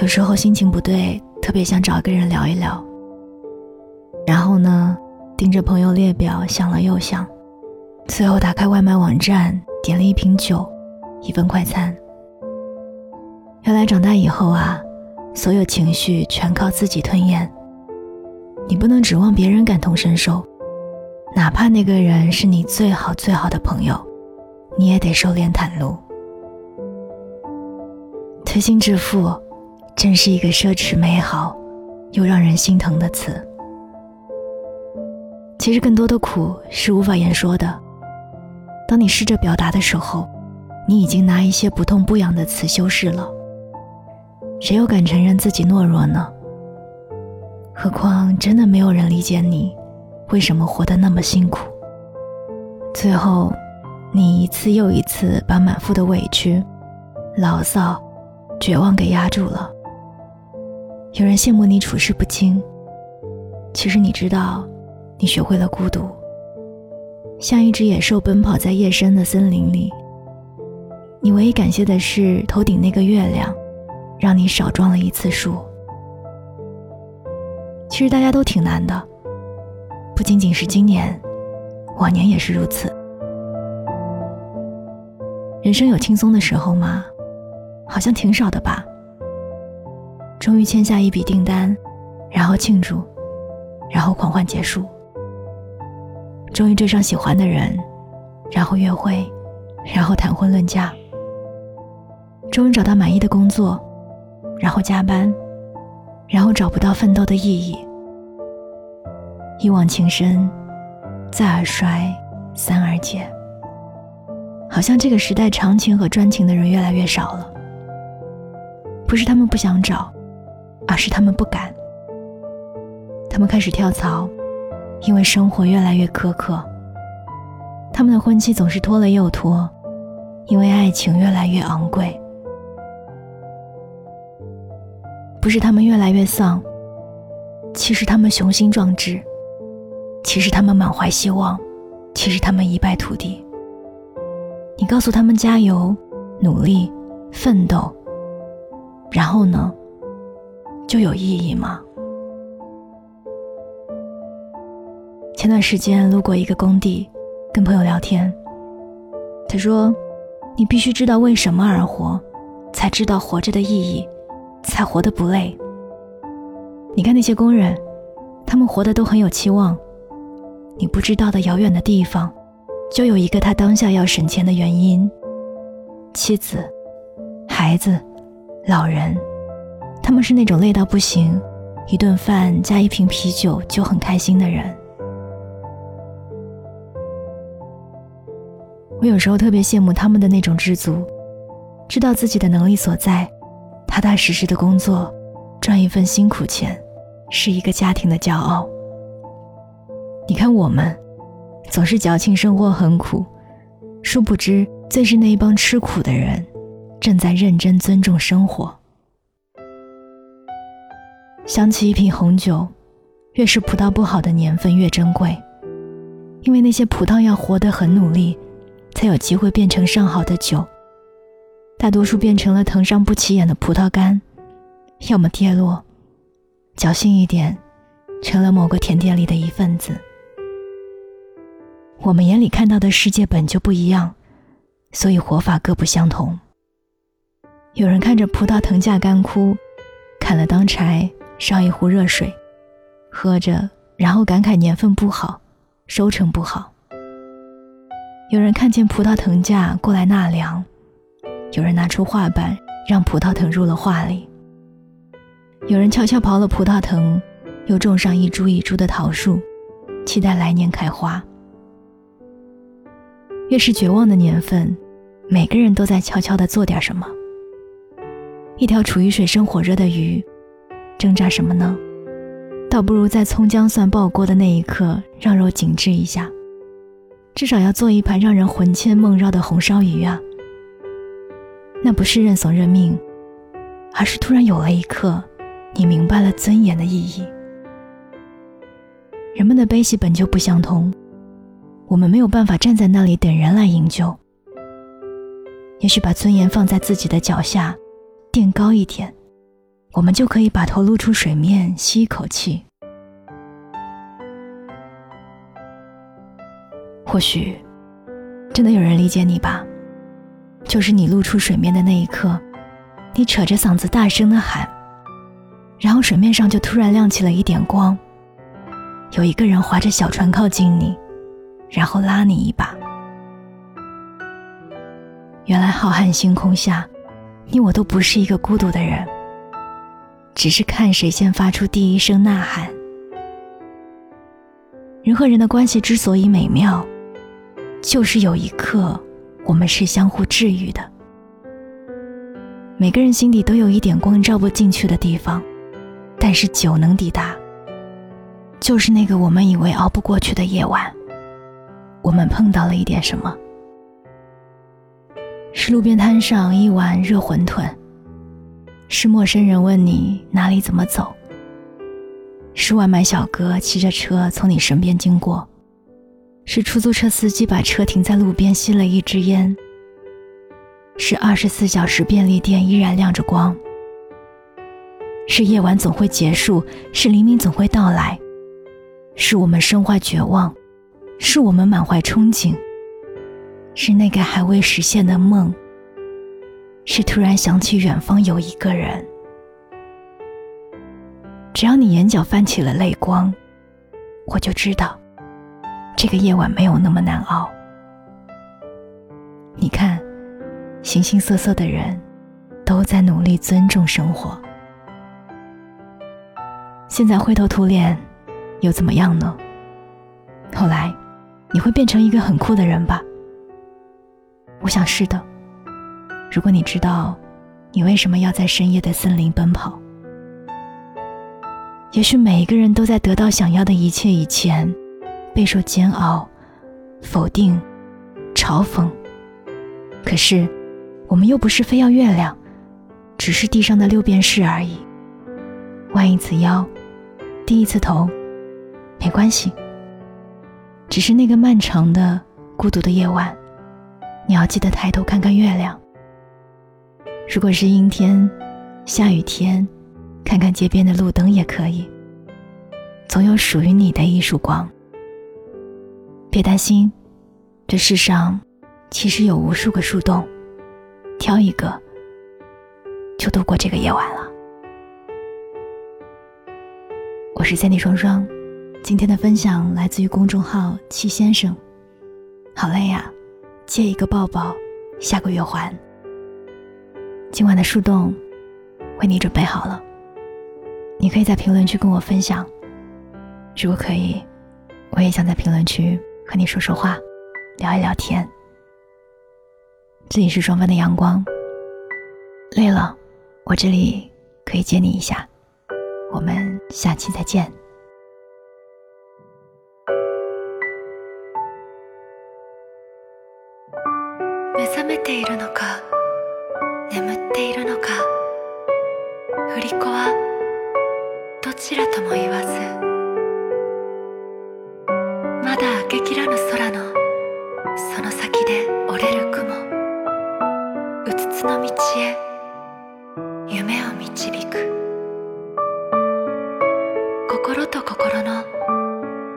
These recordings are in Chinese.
有时候心情不对，特别想找一个人聊一聊。然后呢，盯着朋友列表想了又想，最后打开外卖网站，点了一瓶酒，一份快餐。原来长大以后啊，所有情绪全靠自己吞咽。你不能指望别人感同身受，哪怕那个人是你最好最好的朋友，你也得收敛袒露。推心置腹，真是一个奢侈美好又让人心疼的词。其实更多的苦是无法言说的。当你试着表达的时候，你已经拿一些不痛不痒的词修饰了。谁又敢承认自己懦弱呢？何况真的没有人理解你，为什么活得那么辛苦？最后，你一次又一次把满腹的委屈、牢骚、绝望给压住了。有人羡慕你处事不惊，其实你知道，你学会了孤独，像一只野兽奔跑在夜深的森林里。你唯一感谢的是头顶那个月亮，让你少撞了一次树。其实大家都挺难的，不仅仅是今年，往年也是如此。人生有轻松的时候吗？好像挺少的吧。终于签下一笔订单，然后庆祝，然后狂欢结束。终于追上喜欢的人，然后约会，然后谈婚论嫁。终于找到满意的工作，然后加班。然后找不到奋斗的意义。一往情深，再而衰，三而竭。好像这个时代长情和专情的人越来越少了。不是他们不想找，而是他们不敢。他们开始跳槽，因为生活越来越苛刻。他们的婚期总是拖了又拖，因为爱情越来越昂贵。不是他们越来越丧，其实他们雄心壮志，其实他们满怀希望，其实他们一败涂地。你告诉他们加油、努力、奋斗，然后呢，就有意义吗？前段时间路过一个工地，跟朋友聊天，他说：“你必须知道为什么而活，才知道活着的意义。”才活得不累。你看那些工人，他们活得都很有期望。你不知道的遥远的地方，就有一个他当下要省钱的原因。妻子、孩子、老人，他们是那种累到不行，一顿饭加一瓶啤酒就很开心的人。我有时候特别羡慕他们的那种知足，知道自己的能力所在。踏踏实实的工作，赚一份辛苦钱，是一个家庭的骄傲。你看我们，总是矫情生活很苦，殊不知最是那一帮吃苦的人，正在认真尊重生活。想起一瓶红酒，越是葡萄不好的年份越珍贵，因为那些葡萄要活得很努力，才有机会变成上好的酒。大多数变成了藤上不起眼的葡萄干，要么跌落，侥幸一点，成了某个甜点里的一份子。我们眼里看到的世界本就不一样，所以活法各不相同。有人看着葡萄藤架干枯，砍了当柴烧一壶热水，喝着，然后感慨年份不好，收成不好。有人看见葡萄藤架过来纳凉。有人拿出画板，让葡萄藤入了画里。有人悄悄刨了葡萄藤，又种上一株一株的桃树，期待来年开花。越是绝望的年份，每个人都在悄悄地做点什么。一条处于水深火热的鱼，挣扎什么呢？倒不如在葱姜蒜爆锅的那一刻，让肉紧致一下。至少要做一盘让人魂牵梦绕的红烧鱼啊！那不是认怂认命，而是突然有了一刻，你明白了尊严的意义。人们的悲喜本就不相通，我们没有办法站在那里等人来营救。也许把尊严放在自己的脚下，垫高一点，我们就可以把头露出水面，吸一口气。或许，真的有人理解你吧？就是你露出水面的那一刻，你扯着嗓子大声的喊，然后水面上就突然亮起了一点光，有一个人划着小船靠近你，然后拉你一把。原来浩瀚星空下，你我都不是一个孤独的人，只是看谁先发出第一声呐喊。人和人的关系之所以美妙，就是有一刻。我们是相互治愈的。每个人心底都有一点光照不进去的地方，但是酒能抵达。就是那个我们以为熬不过去的夜晚，我们碰到了一点什么？是路边摊上一碗热馄饨，是陌生人问你哪里怎么走，是外卖小哥骑着车从你身边经过。是出租车司机把车停在路边吸了一支烟。是二十四小时便利店依然亮着光。是夜晚总会结束，是黎明总会到来。是我们身怀绝望，是我们满怀憧憬。是那个还未实现的梦。是突然想起远方有一个人。只要你眼角泛起了泪光，我就知道。这个夜晚没有那么难熬。你看，形形色色的人，都在努力尊重生活。现在灰头土脸，又怎么样呢？后来，你会变成一个很酷的人吧？我想是的。如果你知道，你为什么要在深夜的森林奔跑？也许每一个人都在得到想要的一切以前。备受煎熬、否定、嘲讽，可是我们又不是非要月亮，只是地上的六便士而已。弯一次腰，低一次头，没关系。只是那个漫长的、孤独的夜晚，你要记得抬头看看月亮。如果是阴天、下雨天，看看街边的路灯也可以。总有属于你的一束光。别担心，这世上其实有无数个树洞，挑一个就度过这个夜晚了。我是三 y 双双，今天的分享来自于公众号七先生。好累呀，借一个抱抱，下个月还。今晚的树洞为你准备好了，你可以在评论区跟我分享。如果可以，我也想在评论区。和你说说话，聊一聊天。这里是双份的阳光。累了，我这里可以接你一下。我们下期再见。目覚めているのか、 眠っているのか。振り子はどちらとも言わず。まだ明けきらぬ空のその先で折れる雲。うつつの道へ。夢を導く。心と心の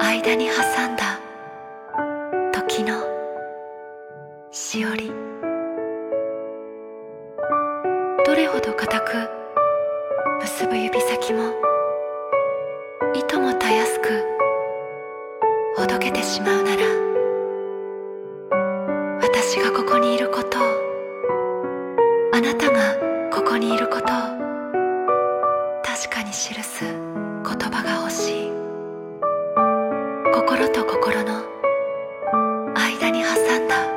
間に挟んだ。たやすくほどけてしまうなら私がここにいることをあなたがここにいることを確かに記す言葉が欲しい。心と心の間に挟んだ